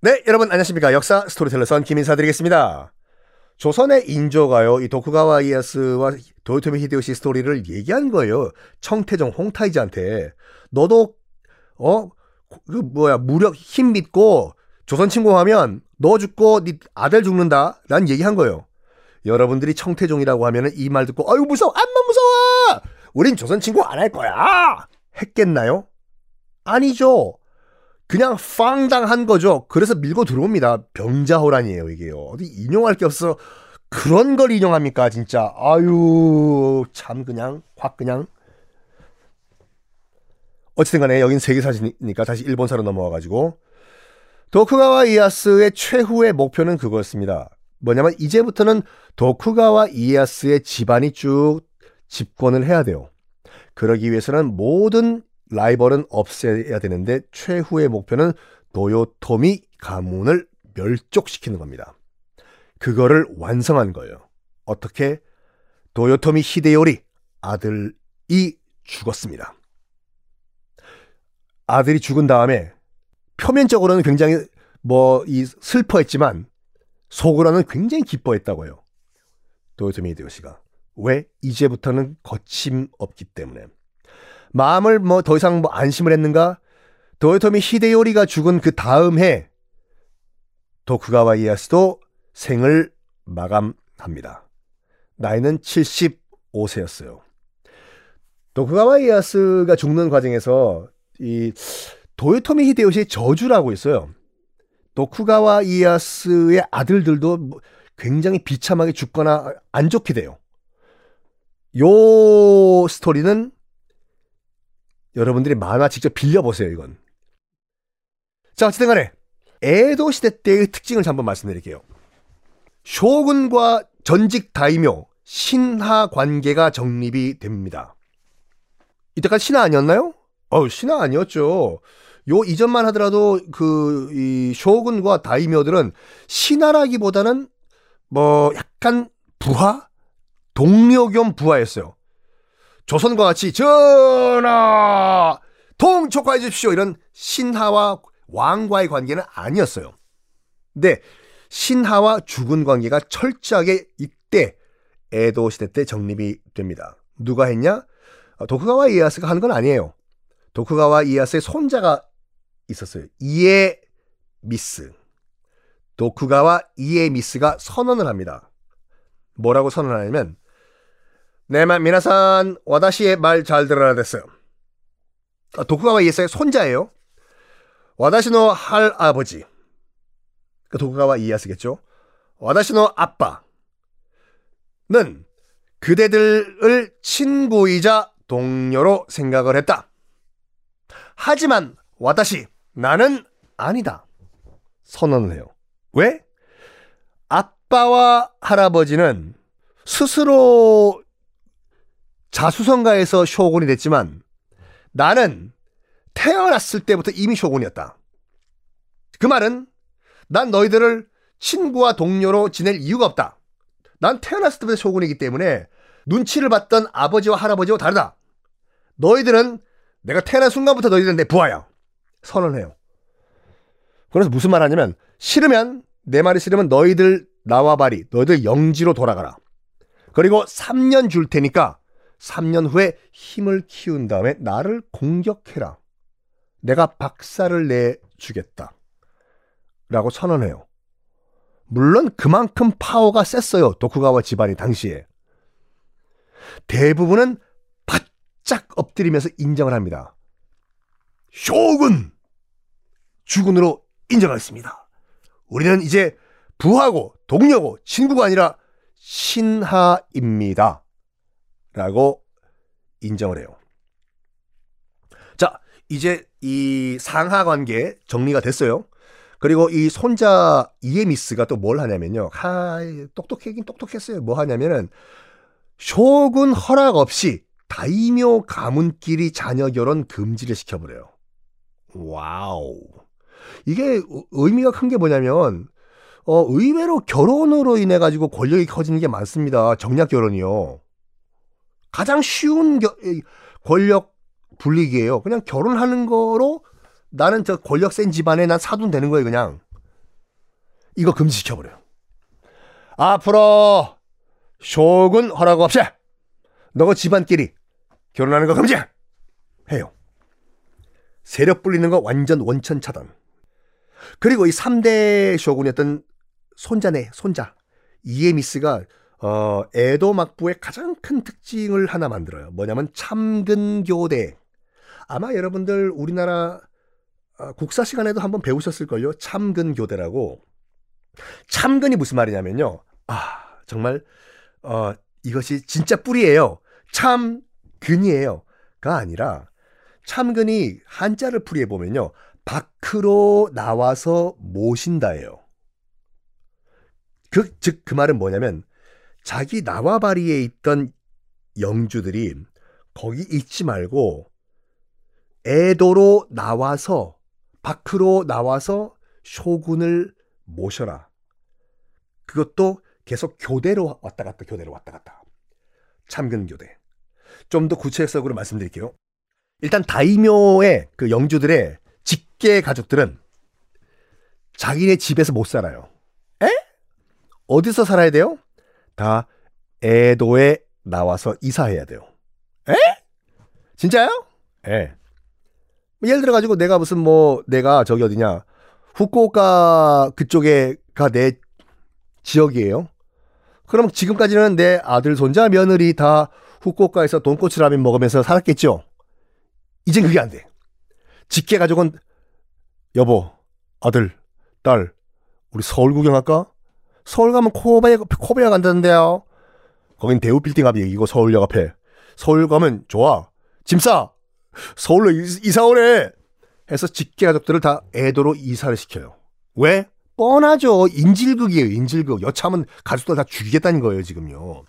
네, 여러분 안녕하십니까. 역사 스토리텔러 선 김인사 드리겠습니다. 조선의 인조가요, 이 도쿠가와 이에야스와 도요토미 히데요시 스토리를 얘기한 거예요. 청태종 홍타이즈한테. 너도, 어, 그 뭐야, 무력, 힘 믿고 조선 침공하면 너 죽고 네 아들 죽는다. 란 얘기한 거예요. 여러분들이 청태종이라고 하면은 이 말 듣고, 아유, 무서워! 암만 무서워! 우린 조선 침공 안 할 거야! 했겠나요? 아니죠. 그냥 빵당한 거죠. 그래서 밀고 들어옵니다. 병자호란이에요, 이게요. 어디 인용할 게 없어. 그런 걸 인용합니까, 진짜. 아유, 참 그냥 확 그냥. 어쨌든 간에 여긴 세계사시니까 다시 일본사로 넘어와가지고 도쿠가와 이에야스의 최후의 목표는 그거였습니다. 뭐냐면 이제부터는 도쿠가와 이에야스의 집안이 쭉 집권을 해야 돼요. 그러기 위해서는 모든 라이벌은 없애야 되는데 최후의 목표는 도요토미 가문을 멸족시키는 겁니다. 그거를 완성한 거예요. 어떻게? 도요토미 히데요리 아들이 죽었습니다. 아들이 죽은 다음에 표면적으로는 굉장히 뭐 이 슬퍼했지만 속으로는 굉장히 기뻐했다고요. 도요토미 히데요시가. 왜? 이제부터는 거침없기 때문에. 마음을 뭐 더 이상 뭐 안심을 했는가? 도요토미 히데요리가 죽은 그 다음 해 도쿠가와 이에야스도 생을 마감합니다. 나이는 75세였어요. 도쿠가와 이에야스가 죽는 과정에서 이 도요토미 히데요시의 저주라고 있어요. 도쿠가와 이에야스의 아들들도 뭐 굉장히 비참하게 죽거나 안 좋게 돼요. 요 스토리는 여러분들이 만화 직접 빌려보세요, 이건. 자, 어쨌든 간에, 에도 시대 때의 특징을 한번 말씀드릴게요. 쇼군과 전직 다이묘, 신하 관계가 정립이 됩니다. 이때까지 신하 아니었나요? 어, 신하 아니었죠. 요 이전만 하더라도 그, 이 쇼군과 다이묘들은 신하라기보다는 뭐 약간 부하? 동료 겸 부하였어요. 조선과 같이 전하 통촉화해 주십시오 이런 신하와 왕과의 관계는 아니었어요. 근데 신하와 죽은 관계가 철저하게 이때 에도 시대 때 정립이 됩니다. 누가 했냐? 어, 도쿠가와 이에야스가 하는 건 아니에요. 도쿠가와 이에야스의 손자가 있었어요. 이에 미스. 도쿠가와 이에 미스가 선언을 합니다. 뭐라고 선언하냐면 네만 미나산 와다시의 말 잘 들어야 됐어요. 아, 도쿠가와 이에스의 손자예요. 와다시노 할아버지. 그 도쿠가와 이에야스겠죠. 와다시노 아빠는 그대들을 친구이자 동료로 생각을 했다. 하지만 와다시 나는 아니다. 선언을 해요. 왜? 아빠와 할아버지는 스스로 자수성가에서 쇼군이 됐지만 나는 태어났을 때부터 이미 쇼군이었다. 그 말은 난 너희들을 친구와 동료로 지낼 이유가 없다. 난 태어났을 때부터 쇼군이기 때문에 눈치를 봤던 아버지와 할아버지와 다르다. 너희들은 내가 태어난 순간부터 너희들은 내 부하야. 선언해요. 그래서 무슨 말 하냐면 싫으면 내 말이 싫으면 너희들 나와 바리 너희들 영지로 돌아가라. 그리고 3년 줄 테니까 3년 후에 힘을 키운 다음에 나를 공격해라. 내가 박살을 내주겠다. 라고 선언해요. 물론 그만큼 파워가 셌어요. 도쿠가와 집안이 당시에. 대부분은 바짝 엎드리면서 인정을 합니다. 쇼군! 주군으로 인정하겠습니다. 우리는 이제 부하고 동료고 친구가 아니라 신하입니다. 라고 인정을 해요. 자, 이제 이 상하 관계 정리가 됐어요. 그리고 이 손자 이에미츠가 또 뭘 하냐면요. 하, 똑똑하긴 똑똑했어요. 뭐 하냐면은 쇼군 허락 없이 다이묘 가문끼리 자녀 결혼 금지를 시켜버려요. 와우. 이게 의미가 큰 게 뭐냐면 어, 의외로 결혼으로 인해 가지고 권력이 커지는 게 많습니다. 정략 결혼이요. 가장 쉬운 겨, 권력 불리기예요. 그냥 결혼하는 거로 나는 저 권력 센 집안에 난 사돈 되는 거예요, 그냥. 이거 금지시켜버려요. 앞으로 쇼군 허락 없이 너가 집안끼리 결혼하는 거 금지! 해요. 세력 불리는 거 완전 원천 차단. 그리고 이 3대 쇼군이었던 손자네, 손자. 이에미스가 어, 에도 막부의 가장 큰 특징을 하나 만들어요. 뭐냐면 참근교대. 아마 여러분들 우리나라 어, 국사 시간에도 한번 배우셨을걸요. 참근교대라고. 참근이 무슨 말이냐면요. 아, 정말 어, 이것이 진짜 뿌리예요. 참근이에요. 가 아니라 참근이 한자를 풀이해 보면요. 밖으로 나와서 모신다예요. 그, 즉, 그 말은 뭐냐면, 자기 나와바리에 있던 영주들이 거기 있지 말고, 애도로 나와서, 밖으로 나와서 쇼군을 모셔라. 그것도 계속 교대로 왔다 갔다, 교대로 왔다 갔다. 참근 교대. 좀 더 구체적으로 말씀드릴게요. 일단 다이묘의 그 영주들의 직계 가족들은 자기네 집에서 못 살아요. 에? 어디서 살아야 돼요? 다 에도에 나와서 이사해야 돼요. 에? 진짜요? 예. 예를 들어 가지고 내가 무슨 뭐 내가 저기 어디냐 후쿠오카 그쪽에가 내 지역이에요. 그럼 지금까지는 내 아들 손자 며느리 다 후쿠오카에서 돈코츠 라면 먹으면서 살았겠죠. 이젠 그게 안 돼. 직계 가족은 여보, 아들, 딸, 우리 서울 구경할까? 서울 가면 코베, 코베야 간다는데요. 거긴 대우 빌딩 앞이 이고 서울역 앞에. 서울 가면 좋아. 짐 싸. 서울로 이사 오래. 해서 직계 가족들을 다 애도로 이사를 시켜요. 왜? 뻔하죠. 인질극이에요, 인질극. 여차하면 가족들 다 죽이겠다는 거예요, 지금요.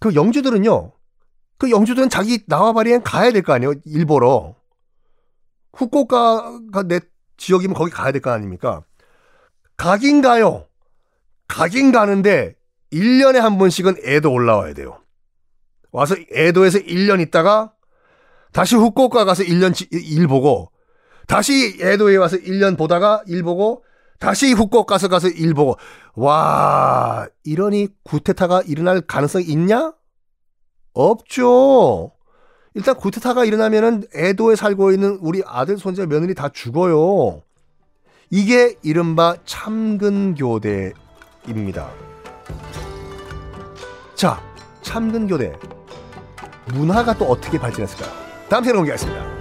그 영주들은요, 그 영주들은 자기 나와바리엔 가야 될 거 아니에요, 일보러. 후쿠오카가 내 지역이면 거기 가야 될 거 아닙니까? 가긴 가요. 가긴 가는데 1년에 한 번씩은 애도 올라와야 돼요. 와서 애도에서 1년 있다가 다시 후쿠오카 가서 1년 일 보고 다시 애도에 와서 1년 보다가 일 보고 다시 후쿠오카 가서 가서 일 보고 와 이러니 구테타가 일어날 가능성이 있냐? 없죠. 일단 구테타가 일어나면은 애도에 살고 있는 우리 아들, 손자, 며느리 다 죽어요. 이게 이른바 참근교대입니다. 자, 참근교대. 문화가 또 어떻게 발전했을까요? 다음 시간에 공개하겠습니다.